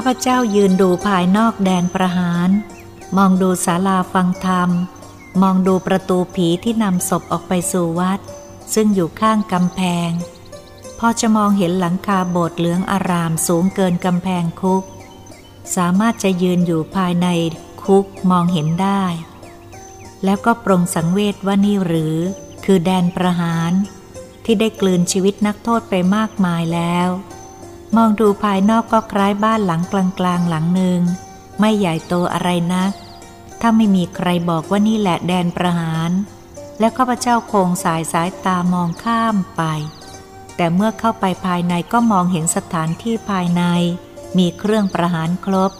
ข้าพเจ้ายืนดูภายนอกแดนประหาร มองดูศาลาฟังธรรม มองดูประตูผีที่นำศพออกไปสู่วัด ซึ่งอยู่ข้างกำแพง พอจะมองเห็นหลังคาโบสถ์เหลืองอารามสูงเกินกำแพงคุก สามารถจะยืนอยู่ภายในคุกมองเห็นได้ แล้วก็ปรงสังเวชว่านี่หรือ คือแดนประหาร ที่ได้กลืนชีวิตนักโทษไปมากมายแล้ว มองดูภายนอกก็คล้ายบ้านหลังกลางๆหลังหนึ่งไม่ใหญ่โตอะไรนัก ถ้าไม่มีใครบอกว่านี่แหละแดนประหาร แล้วข้าพเจ้าคงสายสายตามองข้ามไป แต่เมื่อเข้าไปภายในก็มองเห็นสถานที่ภายใน มีเครื่องประหารครบ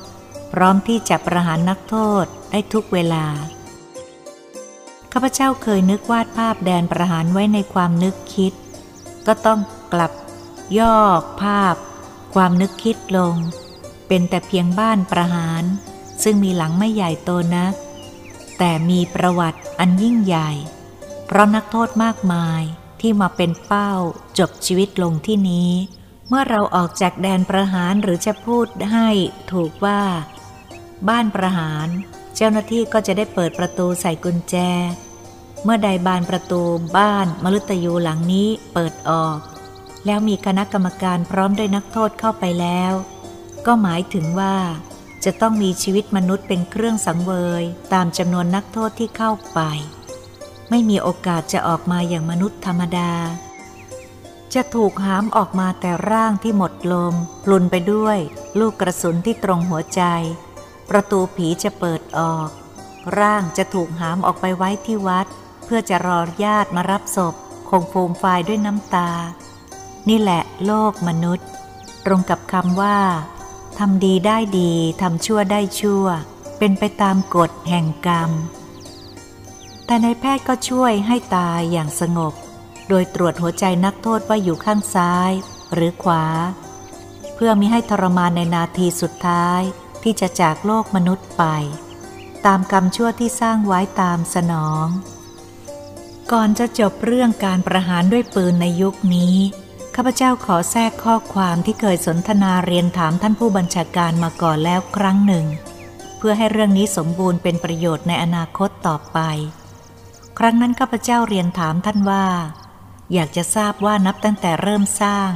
พร้อมที่จะประหารนักโทษได้ทุกเวลา ข้าพเจ้าเคยนึกวาดภาพแดนประหารไว้ในความนึกคิด ก็ต้องกลับย่อภาพ ความนึกคิดลง เป็นแต่เพียงบ้านประหาร ซึ่งมีหลังไม่ใหญ่โตนัก แต่มีประวัติอันยิ่งใหญ่ เพราะนักโทษมากมายที่มาเป็นเป้าจบชีวิตลงที่นี้ เมื่อเราออกจากแดนประหารหรือจะพูดให้ถูกว่า บ้านประหาร เจ้าหน้าที่ก็จะได้เปิดประตูใส่กุญแจ เมื่อใดบานประตูบ้านมฤตยูหลังนี้เปิดออก แล้วมีคณะกรรมการพร้อมด้วยนักโทษเข้าไปแล้ว ก็หมายถึงว่า จะต้องมีชีวิตมนุษย์เป็นเครื่องสังเวยตามจำนวนนักโทษที่เข้าไป ไม่มีโอกาสจะออกมาอย่างมนุษย์ธรรมดา จะถูกหามออกมาแต่ร่างที่หมดลมพลุนไปด้วย ลูกกระสุนที่ตรงหัวใจ ประตูผีจะเปิดออก ร่างจะถูกหามออกไปไว้ที่วัด เพื่อจะรอญาติมารับศพคงฟูมฟายด้วยน้ำตา นี่แหละโลกมนุษย์ ตรงกับคำว่าทำดีได้ดีทำชั่วได้ชั่ว เป็นไปตามกฎแห่งกรรม แต่ในแพทย์ก็ช่วยให้ตายอย่างสงบ โดยตรวจหัวใจนักโทษว่าอยู่ข้างซ้ายหรือขวา เพื่อมิให้ทรมานในนาทีสุดท้ายที่จะจากโลกมนุษย์ไป ตามกรรมชั่วที่สร้างไว้ตามสนอง ก่อนจะจบเรื่องการประหารด้วยปืนในยุคนี้ ข้าพเจ้าขอแทรกข้อความที่เคยสนทนาเรียนถามท่านผู้บัญชาการมาก่อนแล้วครั้งหนึ่ง เพื่อให้เรื่องนี้สมบูรณ์เป็นประโยชน์ในอนาคตต่อไป ครั้งนั้นข้าพเจ้าเรียนถามท่านว่า อยากจะทราบว่านับตั้งแต่เริ่มสร้าง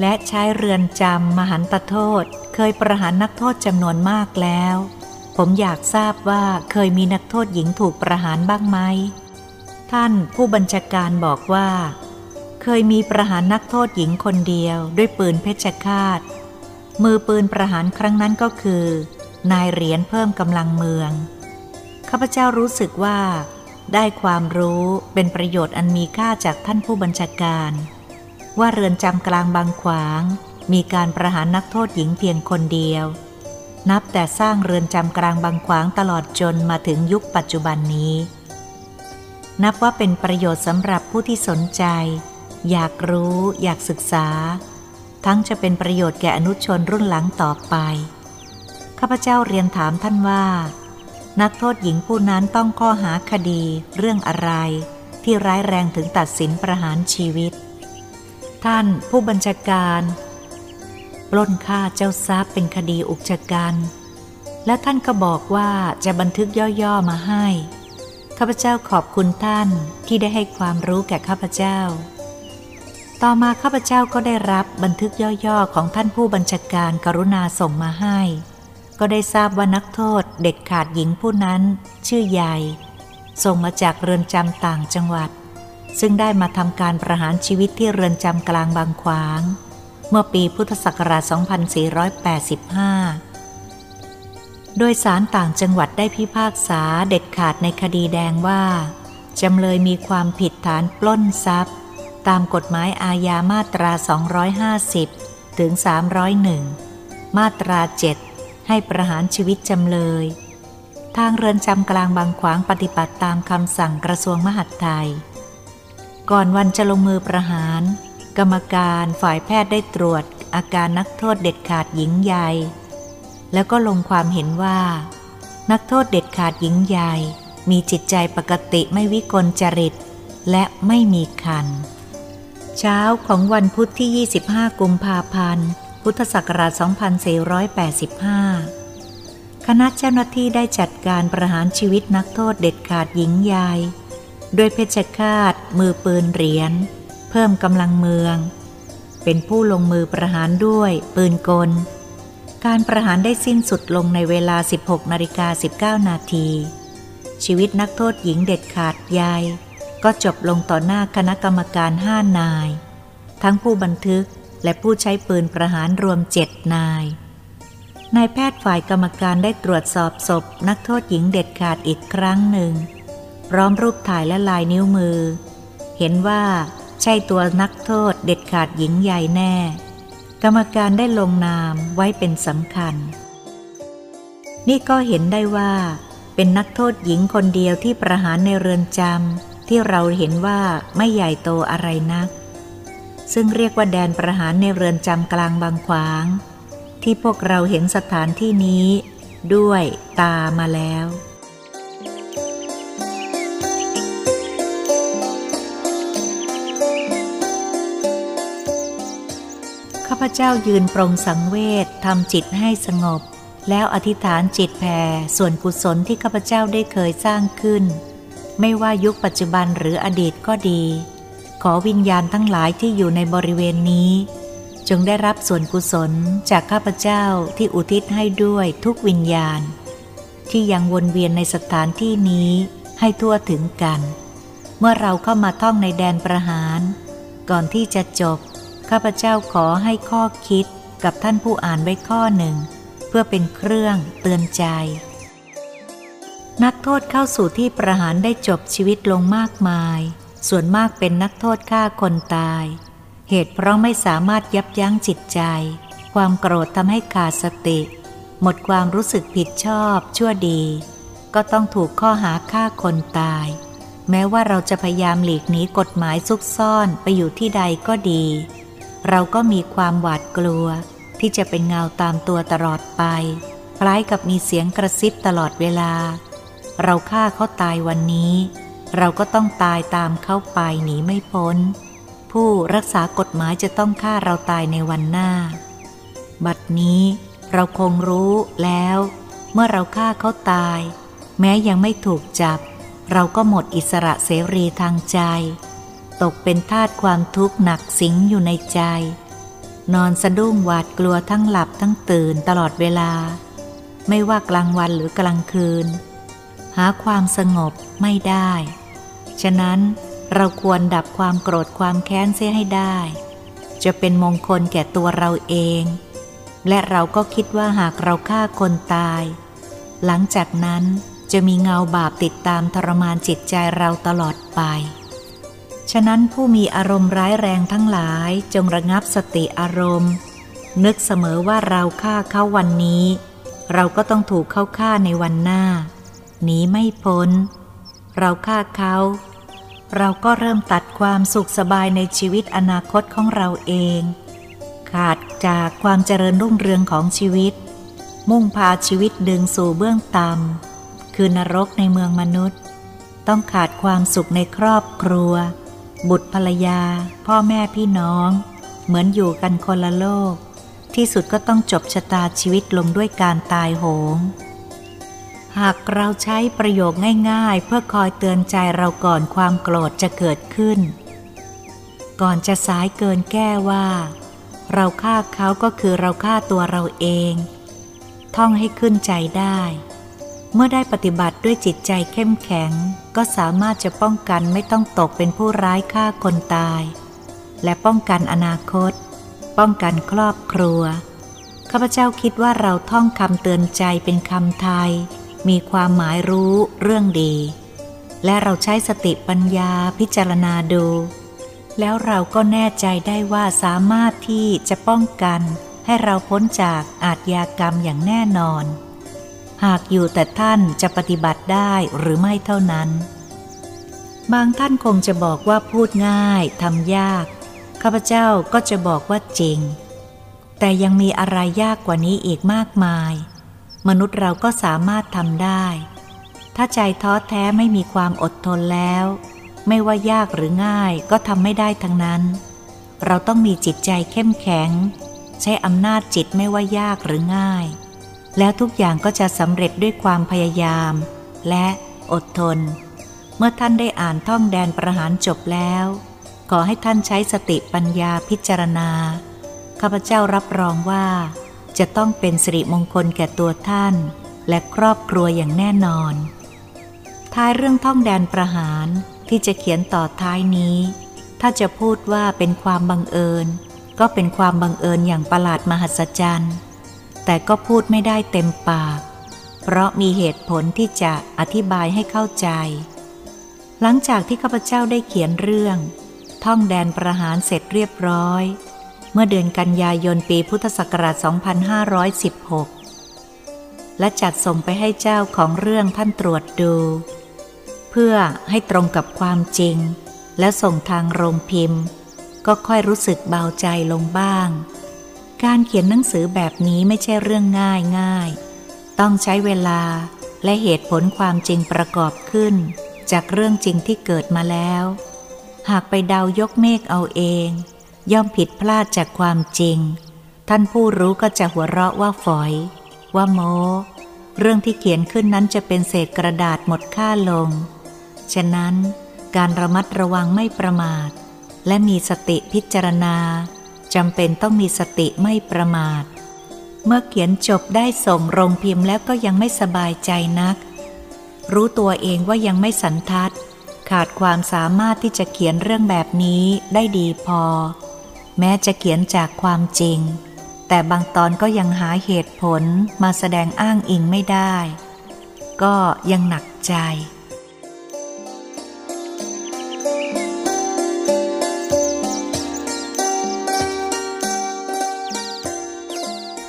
และใช้เรือนจำมหันตโทษ เคยประหารนักโทษจำนวนมากแล้ว ผมอยากทราบว่าเคยมีนักโทษหญิงถูกประหารบ้างไหมท่านผู้บัญชาการบอกว่า เคยมีประหารนักโทษหญิงคนเดียวด้วยปืนเพชฌฆาต มือปืนประหารครั้งนั้นก็คือ นายเหรียญเพิ่มกำลังเมือง ข้าพเจ้ารู้สึกว่า ได้ความรู้เป็นประโยชน์อันมีค่าจากท่านผู้บัญชาการ ว่าเรือนจำกลางบางขวาง มีการประหารนักโทษหญิงเพียงคนเดียว นับแต่สร้างเรือนจำกลางบางขวางตลอดจนมาถึงยุคปัจจุบันนี้ นับว่าเป็นประโยชน์สำหรับผู้ที่สนใจ อยากรู้อยากศึกษา ทั้งจะเป็นประโยชน์แก่อนุชนรุ่นหลังต่อไป ข้าพเจ้าเรียนถามท่านว่า นักโทษหญิงผู้นั้นต้องข้อหาคดีเรื่องอะไร ที่ร้ายแรงถึงตัดสินประหารชีวิต ท่านผู้บัญชาการปล้นฆ่าเจ้าทรัพย์เป็นคดีอุกชะกันและท่านก็บอกว่าจะบันทึกย่อๆมาให้ ข้าพเจ้าขอบคุณท่านที่ได้ให้ความรู้แก่ข้าพเจ้า ต่อมาข้าพเจ้าก็ได้รับบันทึกย่อๆของท่านผู้บัญชาการกรุณาส่งมาให้ ก็ได้ทราบว่านักโทษเด็ดขาดหญิงผู้นั้น ชื่อใหญ่ส่งมาจากเรือนจำต่างจังหวัด ซึ่งได้มาทำการประหารชีวิตที่เรือนจำกลางบางขวาง เมื่อปีพุทธศักราช 2485 โดยสารต่างจังหวัดได้พิพากษาเด็ดขาดในคดีแดงว่าจำเลยมีความผิดฐานปล้นทรัพย์ ตามกฎหมายอาญามาตรา 250 ถึง 301 มาตรา 7 ให้ประหารชีวิตจำเลย ทางเรือนจำกลางบางขวางปฏิบัติตามคำสั่งกระทรวงมหาดไทย ก่อนวันจะลงมือประหาร กรรมการฝ่ายแพทย์ได้ตรวจอาการนักโทษเด็ดขาดหญิงใหญ่ แล้วก็ลงความเห็นว่า นักโทษเด็ดขาดหญิงใหญ่มีจิตใจปกติไม่วิกลจริตและไม่มีคัน เช้าของวันพุธที่ 25 กุมภาพันธ์ พุทธศักราช 2485 คณะเจ้าหน้าที่ได้จัดการประหารชีวิตนักโทษเด็ดขาดหญิงยาย โดยเพชฌฆาต มือปืนเหรียญ เพิ่มกำลังเมือง เป็นผู้ลงมือประหารด้วยปืนกล การประหารได้สิ้นสุดลงในเวลา 16นาฬิกา19 นาที ชีวิตนักโทษหญิงเด็ดขาดยาย ก็จบลงต่อหน้าคณะกรรมการห้านาย ทั้งผู้บันทึกและผู้ใช้ปืนประหารรวมเจ็ดนาย นายแพทย์ฝ่ายกรรมการได้ตรวจสอบศพนักโทษหญิงเด็ดขาดอีกครั้งหนึ่ง พร้อมรูปถ่ายและลายนิ้วมือ เห็นว่าใช่ตัวนักโทษเด็ดขาดหญิงใหญ่แน่ กรรมการได้ลงนามไว้เป็นสำคัญ นี่ก็เห็นได้ว่า เป็นนักโทษหญิงคนเดียวที่ประหารในเรือนจำ ที่เราเห็นว่าไม่ใหญ่โตอะไรนัก ซึ่งเรียกว่าแดนประหารในเรือนจำกลางบางขวาง ที่พวกเราเห็นสถานที่นี้ด้วยตามาแล้วข้าพเจ้ายืนปรงสังเวชทำจิตให้สงบ แล้วอธิษฐานจิตแผ่ส่วนกุศลที่ข้าพเจ้าได้เคยสร้างขึ้น ไม่ว่ายุคปัจจุบันหรืออดีตก็ดี ขอวิญญาณทั้งหลายที่อยู่ในบริเวณนี้ จงได้รับส่วนกุศลจากข้าพเจ้าที่อุทิศให้ด้วยทุกวิญญาณ ที่ยังวนเวียนในสถานที่นี้ให้ทั่วถึงกัน เมื่อเราเข้ามาท่องในแดนประหาร ก่อนที่จะจบ ข้าพเจ้าขอให้ข้อคิดกับท่านผู้อ่านไว้ข้อหนึ่ง เพื่อเป็นเครื่องเตือนใจ นักโทษเข้าสู่ที่ประหารได้จบชีวิตลงมากมาย ส่วนมากเป็นนักโทษฆ่าคนตาย เหตุเพราะไม่สามารถยับยั้งจิตใจ ความโกรธทำให้ขาดสติ หมดความรู้สึกผิดชอบชั่วดี ก็ต้องถูกข้อหาฆ่าคนตาย แม้ว่าเราจะพยายามหลีกหนีกฎหมายซุกซ่อนไปอยู่ที่ใดก็ดี เราก็มีความหวาดกลัว ที่จะเป็นเงาตามตัวตลอดไป คล้ายกับมีเสียงกระซิบตลอดเวลา เราฆ่าเขาตายวันนี้ เราก็ต้องตายตามเขาไปหนีไม่พ้น ผู้รักษากฎหมายจะต้องฆ่าเราตายในวันหน้า บัดนี้เราคงรู้แล้ว เมื่อเราฆ่าเขาตาย แม้ยังไม่ถูกจับ เราก็หมดอิสระเสรีทางใจ ตกเป็นทาสความทุกข์หนักสิงอยู่ในใจ นอนสะดุ้งหวาดกลัวทั้งหลับทั้งตื่นตลอดเวลา ไม่ว่ากลางวันหรือกลางคืน หาความสงบไม่ได้ ฉะนั้นเราควรดับความโกรธความแค้นเสียให้ได้ จะเป็นมงคลแก่ตัวเราเอง และเราก็คิดว่าหากเราฆ่าคนตาย หลังจากนั้นจะมีเงาบาปติดตามทรมานจิตใจเราตลอดไป ฉะนั้นผู้มีอารมณ์ร้ายแรงทั้งหลายจงระงับสติอารมณ์ นึกเสมอว่าเราฆ่าเขาวันนี้ เราก็ต้องถูกเขาฆ่าในวันหน้า หนีไม่พ้น เราฆ่าเขา เราก็เริ่มตัดความสุขสบายในชีวิตอนาคตของเราเอง ขาดจากความเจริญรุ่งเรืองของชีวิต มุ่งพาชีวิตดึงสู่เบื้องต่ำคือนรกในเมืองมนุษย์ ต้องขาดความสุขในครอบครัว บุตรภรรยา พ่อแม่พี่น้อง เหมือนอยู่กันคนละโลก ที่สุดก็ต้องจบชะตาชีวิตลงด้วยการตายโหง หากเราใช้ประโยคง่ายๆ เพื่อคอยเตือนใจเราก่อนความโกรธจะเกิดขึ้น ก่อนจะสายเกินแก้ว่า เราฆ่าเขาก็คือเราฆ่าตัวเราเอง ท่องให้ขึ้นใจได้ เมื่อได้ปฏิบัติด้วยจิตใจเข้มแข็ง ก็สามารถจะป้องกันไม่ต้องตกเป็นผู้ร้ายฆ่าคนตาย และป้องกันอนาคต ป้องกันครอบครัวข้าพเจ้าคิดว่าเราท่องคำเตือนใจเป็นคำไทย มีความหมายรู้เรื่องดี และเราใช้สติปัญญาพิจารณาดู แล้วเราก็แน่ใจได้ว่าสามารถที่จะป้องกัน ให้เราพ้นจากอาทยากรรมอย่างแน่นอน หากอยู่แต่ท่านจะปฏิบัติได้หรือไม่เท่านั้น บางท่านคงจะบอกว่าพูดง่ายทำยาก ข้าพเจ้าก็จะบอกว่าจริง แต่ยังมีอะไรยากกว่านี้อีกมากมาย มนุษย์เราก็สามารถทำได้ ถ้าใจท้อแท้ไม่มีความอดทนแล้ว ไม่ว่ายากหรือง่ายก็ทำไม่ได้ทั้งนั้น เราต้องมีจิตใจเข้มแข็ง ใช้อำนาจจิตไม่ว่ายากหรือง่าย แล้วทุกอย่างก็จะสำเร็จด้วยความพยายาม และอดทน เมื่อท่านได้อ่านท่องแดนประหารจบแล้ว ขอให้ท่านใช้สติปัญญาพิจารณาข้าพเจ้ารับรองว่า จะต้องเป็นสิริมงคลแก่ตัวท่าน และครอบครัวอย่างแน่นอน ท้ายเรื่องท่องแดนประหารที่จะเขียนต่อท้ายนี้ ถ้าจะพูดว่าเป็นความบังเอิญ ก็เป็นความบังเอิญอย่างประหลาดมหัศจรรย์ แต่ก็พูดไม่ได้เต็มปาก เพราะมีเหตุผลที่จะอธิบายให้เข้าใจ หลังจากที่ข้าพเจ้าได้เขียนเรื่อง ท่องแดนประหารเสร็จเรียบร้อย เมื่อเดือนกันยายนปีพุทธศักราช 2516 และจัดส่งไปให้เจ้าของเรื่องท่านตรวจดู เพื่อให้ตรงกับความจริง และส่งทางโรงพิมพ์ ก็ค่อยรู้สึกเบาใจลงบ้าง การเขียนหนังสือแบบนี้ไม่ใช่เรื่องง่ายง่าย ต้องใช้เวลาและเหตุผลความจริงประกอบขึ้น จากเรื่องจริงที่เกิดมาแล้ว หากไปเดายกเมฆเอาเอง ย่อมผิดพลาดจากความจริง ท่านผู้รู้ก็จะหัวเราะว่าฝอย ว่าโมเรื่องที่เขียนขึ้นนั้นจะเป็นเศษกระดาษหมดค่าลง ฉะนั้นการระมัดระวังไม่ประมาท และมีสติพิจารณาจำเป็นต้องมีสติไม่ประมาท เมื่อเขียนจบได้ส่งโรงพิมพ์แล้วก็ยังไม่สบายใจนัก รู้ตัวเองว่ายังไม่สันทัด ขาดความสามารถที่จะเขียนเรื่องแบบนี้ได้ดีพอ แม้จะเขียนจากความจริง แต่บางตอนก็ยังหาเหตุผลมาแสดงอ้างอิงไม่ได้ ก็ยังหนักใจ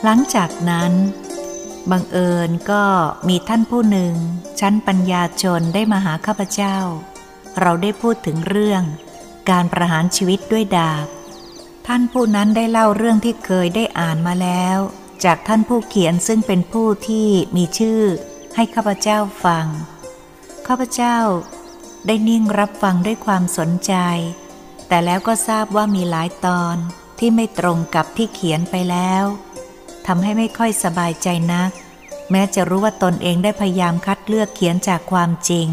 หลังจากนั้น บังเอิญก็มีท่านผู้หนึ่ง ชั้นปัญญาชนได้มาหาข้าพเจ้า เราได้พูดถึงเรื่อง การประหารชีวิตด้วยดาบ ท่านผู้นั้นได้เล่าเรื่องที่เคยได้อ่านมาแล้ว จากท่านผู้เขียนซึ่งเป็นผู้ที่มีชื่อให้ข้าพเจ้าฟัง ข้าพเจ้าได้นิ่งรับฟังด้วยความสนใจ แต่แล้วก็ทราบว่ามีหลายตอนที่ไม่ตรงกับที่เขียนไปแล้วทำให้ไม่ค่อยสบายใจนัก แม้จะรู้ว่าตนเองได้พยายามคัดเลือกเขียนจากความจริง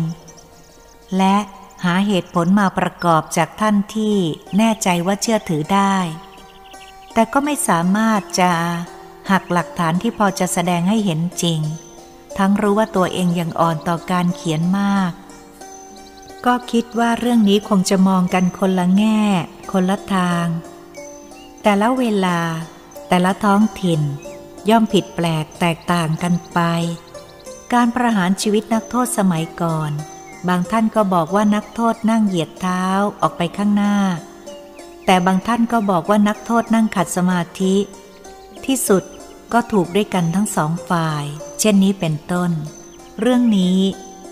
และ หาเหตุผลมาประกอบจากท่านที่แน่ใจว่าเชื่อถือได้ แต่ก็ไม่สามารถจะหักหลักฐานที่พอจะแสดงให้เห็นจริง ทั้งรู้ว่าตัวเองยังอ่อนต่อการเขียนมาก ก็คิดว่าเรื่องนี้คงจะมองกันคนละแง่ คนละทาง แต่ละเวลา แต่ละท้องถิ่น ย่อมผิดแปลกแตกต่างกันไป การประหารชีวิตนักโทษสมัยก่อน บางท่านก็บอกว่านักโทษนั่งเหยียดเท้าออกไปข้างหน้า แต่บางท่านก็บอกว่านักโทษนั่งขัดสมาธิ ที่สุดก็ถูกด้วยกันทั้งสองฝ่าย เช่นนี้เป็นต้น เรื่องนี้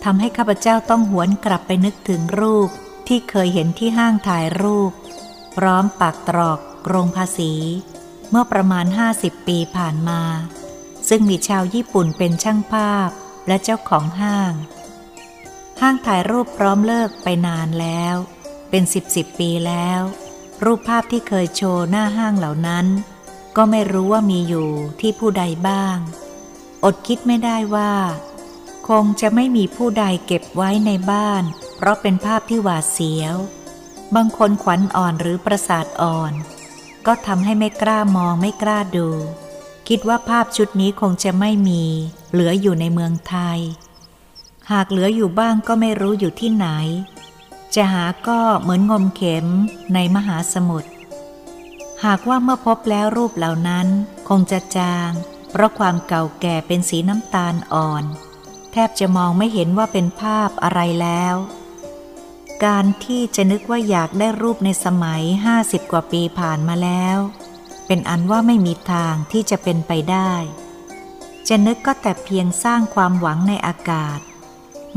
ทำให้ข้าพเจ้าต้องหวนกลับไปนึกถึงรูปที่เคยเห็นที่ห้างถ่ายรูป พร้อมปากตรอกโรงภาษี เมื่อประมาณ 50 ปีผ่านมา ซึ่งมีชาวญี่ปุ่นเป็นช่างภาพและเจ้าของห้าง ห้างถ่ายรูปพร้อมเลิกไปนานแล้ว เป็นสิบสิบปีแล้ว รูปภาพที่เคยโชว์หน้าห้างเหล่านั้น ก็ไม่รู้ว่ามีอยู่ที่ผู้ใดบ้าง อดคิดไม่ได้ว่า คงจะไม่มีผู้ใดเก็บไว้ในบ้าน เพราะเป็นภาพที่หวาดเสียว บางคนขวัญอ่อนหรือประสาทอ่อน ก็ทำให้ไม่กล้ามองไม่กล้าดู คิดว่าภาพชุดนี้คงจะไม่มี เหลืออยู่ในเมืองไทย หากเหลืออยู่บ้างก็ไม่รู้อยู่ที่ไหน จะหาก็เหมือนงมเข็มในมหาสมุทร หากว่าเมื่อพบแล้วรูปเหล่านั้นคงจะจาง เพราะความเก่าแก่เป็นสีน้ำตาลอ่อน แทบจะมองไม่เห็นว่าเป็นภาพอะไรแล้ว การที่จะนึกว่าอยากได้รูปในสมัยห้าสิบกว่าปีผ่านมาแล้ว เป็นอันว่าไม่มีทางที่จะเป็นไปได้ จะนึกก็แต่เพียงสร้างความหวังในอากาศ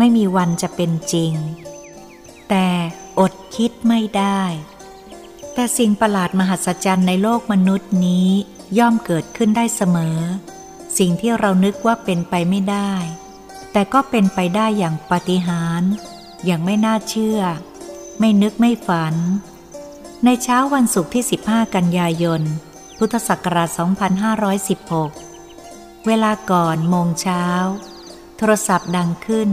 ไม่มีวันจะเป็นจริง แต่อดคิดไม่ได้ แต่สิ่งประหลาดมหัศจรรย์ในโลกมนุษย์นี้ย่อมเกิดขึ้นได้เสมอ สิ่งที่เรานึกว่าเป็นไปไม่ได้ แต่ก็เป็นไปได้อย่างปาฏิหาริย์อย่างไม่น่าเชื่อ ไม่นึกไม่ฝัน ในเช้าวันศุกร์ที่ 15 กันยายนพพุทธศักราช 2516 เวลาก่อนโมงเช้า โทรศัพท์ดังขึ้น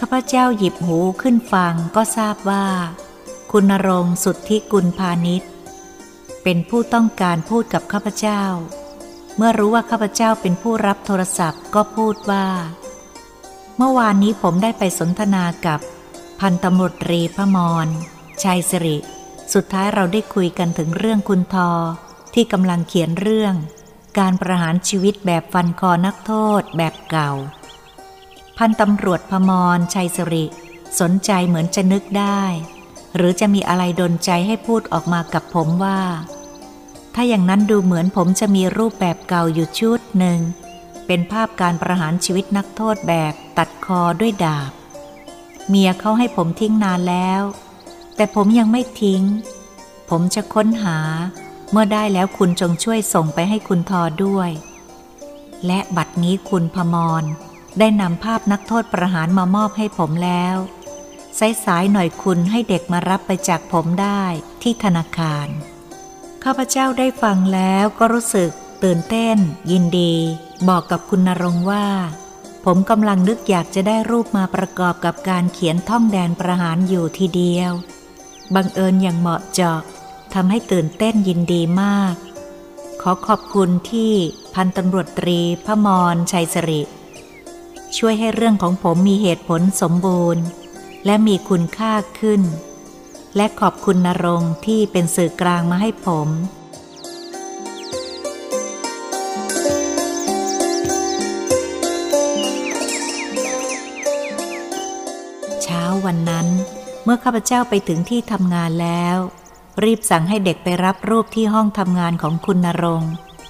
ข้าพเจ้าหยิบหูขึ้นฟังก็ทราบว่า คุณนรงสุทธิกุลพาณิชย์ เป็นผู้ต้องการพูดกับข้าพเจ้า เมื่อรู้ว่าข้าพเจ้าเป็นผู้รับโทรศัพท์ก็พูดว่า เมื่อวานนี้ผมได้ไปสนทนากับพันตำรวจรีพมร ชัยสิริ สุดท้ายเราได้คุยกันถึงเรื่องคุณทอที่กำลังเขียนเรื่อง การประหารชีวิตแบบฟันคอนักโทษแบบเก่า พันตำรวจพมรชัยสริ สนใจเหมือนจะนึกได้ หรือจะมีอะไรดนใจให้พูดออกมากับผมว่า ถ้าอย่างนั้นดูเหมือนผมจะมีรูปแบบเก่าอยู่ชุดหนึ่ง เป็นภาพการประหารชีวิตนักโทษแบบตัดคอด้วยดาบ เมียเขาให้ผมทิ้งนานแล้ว แต่ผมยังไม่ทิ้ง ผมจะค้นหา เมื่อได้แล้วคุณจงช่วยส่งไปให้คุณทอด้วย และบัดนี้คุณพมร ได้นำภาพนักโทษประหารมามอบให้ผมแล้วสายๆหน่อยคุณให้เด็กมารับไปจากผมได้ที่ธนาคาร ข้าพเจ้าได้ฟังแล้วก็รู้สึกตื่นเต้น ยินดี บอกกับคุณนรงว่า ผมกำลังนึกอยากจะได้รูปมาประกอบกับการเขียนท่องแดนประหารอยู่ทีเดียว บังเอิญอย่างเหมาะเจาะทำให้ตื่นเต้นยินดีมาก ขอขอบคุณที่พันตำรวจตรีพมรชัยสริ ช่วยให้เรื่องของผมมีเหตุผลสมบูรณ์ และมีคุณค่าขึ้น และขอบคุณนรงที่เป็นสื่อกลางมาให้ผมเช้าวันนั้นเมื่อข้าพเจ้าไปถึงที่ทำงานแล้ว รีบสั่งให้เด็กไปรับรูปที่ห้องทำงานของคุณนรง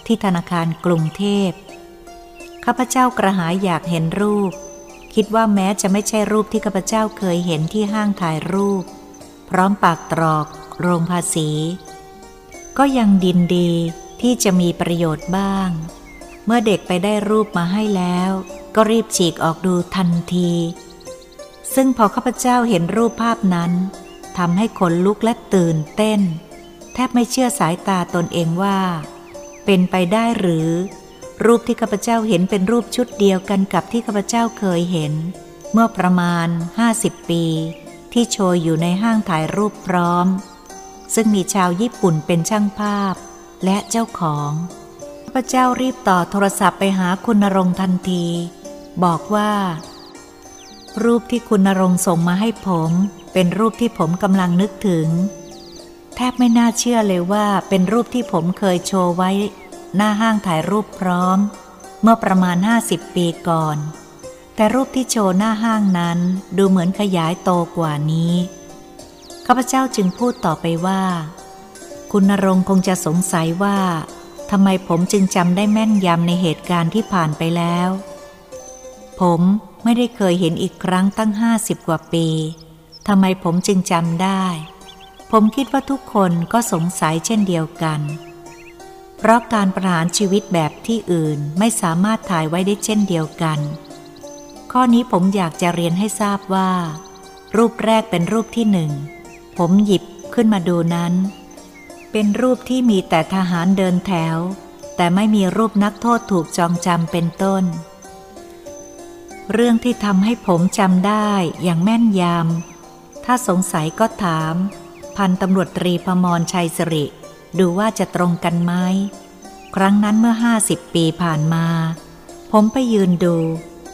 ที่ธนาคารกรุงเทพ ข้าพเจ้ากระหายอยากเห็นรูป คิดว่าแม้จะไม่ใช่รูปที่ข้าพเจ้าเคยเห็นที่ห้างถ่ายรูป พร้อมปากตรอก โรงภาษี ก็ยังดินดีที่จะมีประโยชน์บ้าง เมื่อเด็กไปได้รูปมาให้แล้ว ก็รีบฉีกออกดูทันที ซึ่งพอข้าพเจ้าเห็นรูปภาพนั้นทำให้ขนลุกและตื่นเต้น แทบไม่เชื่อสายตาตนเองว่า เป็นไปได้หรือ รูปที่ข้าพเจ้าเห็นเป็นรูปชุดเดียวกันกับที่ข้าพเจ้าเคยเห็น เมื่อประมาณ 50 ปี ที่โชว์อยู่ในห้างถ่ายรูปพร้อม ซึ่งมีชาวญี่ปุ่นเป็นช่างภาพ และเจ้าของข้าพเจ้ารีบต่อโทรศัพท์ไปหาคุณนรงทันที บอกว่า รูปที่คุณนรงส่งมาให้ผม เป็นรูปที่ผมกำลังนึกถึง แทบไม่น่าเชื่อเลยว่าเป็นรูปที่ผมเคยโชว์ไว้ หน้าห้างถ่ายรูปพร้อม เมื่อประมาณ 50 ปีก่อน แต่รูปที่โชว์หน้าห้างนั้นดูเหมือนขยายโตกว่านี้ ข้าพเจ้าจึงพูดต่อไปว่า คุณนรงคงจะสงสัยว่าทำไมผมจึงจำได้แม่นยำในเหตุการณ์ที่ผ่านไปแล้ว ผมไม่ได้เคยเห็นอีกครั้งตั้งห้าสิบกว่าปีทำไมผมจึงจำได้ ผมคิดว่าทุกคนก็สงสัยเช่นเดียวกัน เพราะการประหารชีวิตแบบที่อื่นไม่สามารถถ่ายไว้ได้เช่นเดียวกัน ข้อนี้ผมอยากจะเรียนให้ทราบว่า รูปแรกเป็นรูปที่หนึ่ง ผมหยิบขึ้นมาดูนั้น เป็นรูปที่มีแต่ทหารเดินแถว แต่ไม่มีรูปนักโทษถูกจองจำเป็นต้น เรื่องที่ทำให้ผมจำได้อย่างแม่นยำถ้าสงสัยก็ถาม พันตำรวจตรีพมรชัยสิริ ดูว่าจะตรงกันไหมครั้งนั้นเมื่อห้าสิบปีผ่านมา ผมไปยืนดู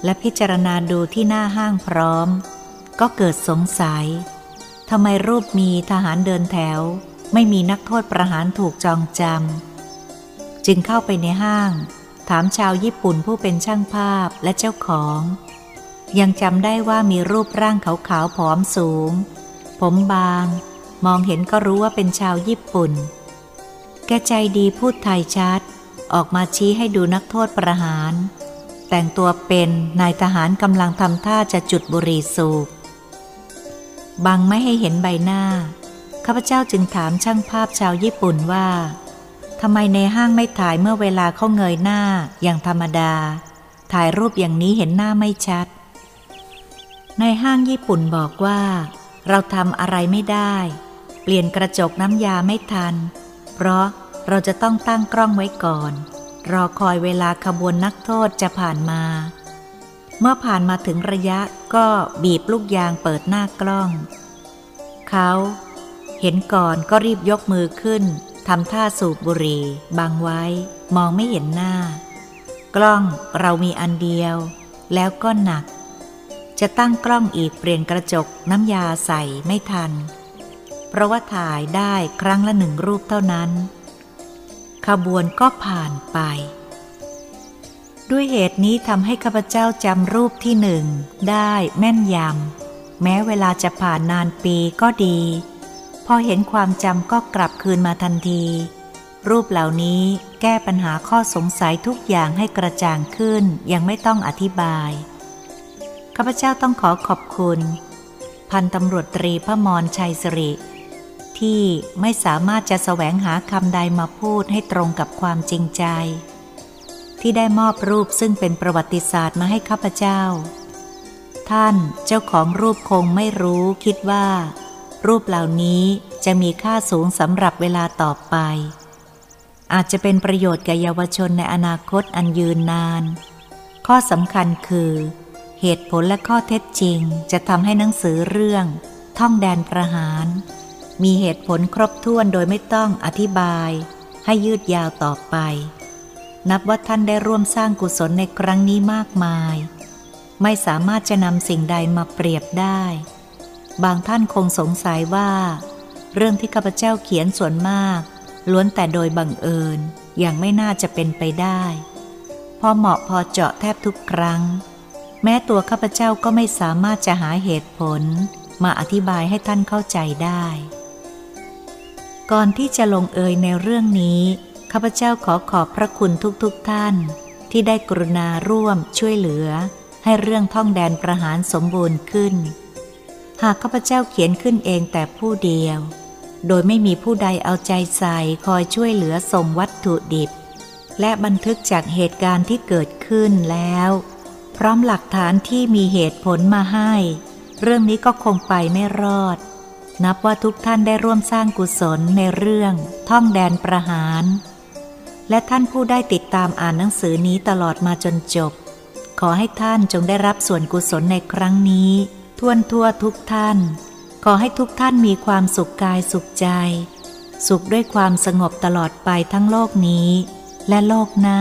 และพิจารณาดูที่หน้าห้างพร้อม ก็เกิดสงสัยทำไมรูปมีทหารเดินแถว ไม่มีนักโทษประหารถูกจองจำจึงเข้าไปในห้าง ถามชาวญี่ปุ่นผู้เป็นช่างภาพและเจ้าของ ยังจำได้ว่ามีรูปร่างขาวๆผอมสูง ผมบาง มองเห็นก็รู้ว่าเป็นชาวญี่ปุ่น กใจดีพูดไทยชัด ออกมาชี้ให้ดูนักโทษประหาร แต่งตัวเป็นนายทหารกำลังทำท่าจะจุดบุหรี่สูบบังไม่ให้เห็นใบหน้า ข้าพเจ้าจึงถามช่างภาพชาวญี่ปุ่นว่าทำไมในห้างไม่ถ่ายเมื่อเวลาเขาเงยหน้าอย่างธรรมดา ถ่ายรูปอย่างนี้เห็นหน้าไม่ชัด ในห้างญี่ปุ่นบอกว่า เราทำอะไรไม่ได้ เปลี่ยนกระจกน้ำยาไม่ทัน เพราะ เราจะต้องตั้งกล้องไว้ก่อน รอคอยเวลาขบวนนักโทษจะผ่านมา เมื่อผ่านมาถึงระยะก็บีบลูกยางเปิดหน้ากล้อง เขาเห็นก่อนก็รีบยกมือขึ้นทำท่าสูบบุหรี่บังไว้ มองไม่เห็นหน้า กล้องเรามีอันเดียว แล้วก็หนัก จะตั้งกล้องอีกเปลี่ยนกระจกน้ำยาใส่ไม่ทัน เพราะว่าถ่ายได้ครั้งละหนึ่งรูปเท่านั้น ขบวนก็ผ่านไป ด้วยเหตุนี้ทำให้ข้าพเจ้าจำรูปที่หนึ่งได้แม่นยำ แม้เวลาจะผ่านนานปีก็ดี พอเห็นความจำก็กลับคืนมาทันที รูปเหล่านี้แก้ปัญหาข้อสงสัยทุกอย่างให้กระจ่างขึ้นยังไม่ต้องอธิบาย ข้าพเจ้าต้องขอขอบคุณ พันตำรวจตรีพระมรชัยสิริ ที่ไม่สามารถจะแสวงหาคำใดมาพูดให้ตรงกับความจริงใจ ที่ได้มอบรูปซึ่งเป็นประวัติศาสตร์มาให้ข้าพเจ้า ท่านเจ้าของรูปคงไม่รู้คิดว่า รูปเหล่านี้จะมีค่าสูงสำหรับเวลาต่อไป อาจจะเป็นประโยชน์แก่เยาวชนในอนาคตอันยืนนาน ข้อสำคัญคือ เหตุผลและข้อเท็จจริงจะทำให้หนังสือเรื่อง ท่องแดนประหาร มีเหตุผลครบถ้วนโดยไม่ต้องอธิบาย ให้ยืดยาวต่อไป นับว่าท่านได้ร่วมสร้างกุศลในครั้งนี้มากมาย ไม่สามารถจะนำสิ่งใดมาเปรียบได้ บางท่านคงสงสัยว่า เรื่องที่ข้าพเจ้าเขียนส่วนมาก ล้วนแต่โดยบังเอิญอย่างไม่น่าจะเป็นไปได้ พอเหมาะพอเจาะแทบทุกครั้ง แม้ตัวข้าพเจ้าก็ไม่สามารถจะหาเหตุผลมาอธิบายให้ท่านเข้าใจได้ ก่อนที่จะลงเอยในเรื่องนี้ ข้าพเจ้าขอขอบพระคุณทุกๆทท่าน ที่ได้กรุณาร่วมช่วยเหลือ ให้เรื่องท่องแดนประหารสมบูรณ์ขึ้น หากข้าพเจ้าเขียนขึ้นเองแต่ผู้เดียว โดยไม่มีผู้ใดเอาใจใส่คอยช่วยเหลือส่งวัตถุดิบ และบันทึกจากเหตุการณ์ที่เกิดขึ้นแล้ว พร้อมหลักฐานที่มีเหตุผลมาให้ เรื่องนี้ก็คงไปไม่รอด นับว่าทุกท่านได้ร่วมสร้างกุศลในเรื่องท่องแดนประหาร และท่านผู้ได้ติดตามอ่านหนังสือนี้ตลอดมาจนจบ ขอให้ท่านจงได้รับส่วนกุศลในครั้งนี้ทั่วทั่วทุกท่าน ขอให้ทุกท่านมีความสุขกายสุขใจ สุขด้วยความสงบตลอดไปทั้งโลกนี้ และโลกหน้า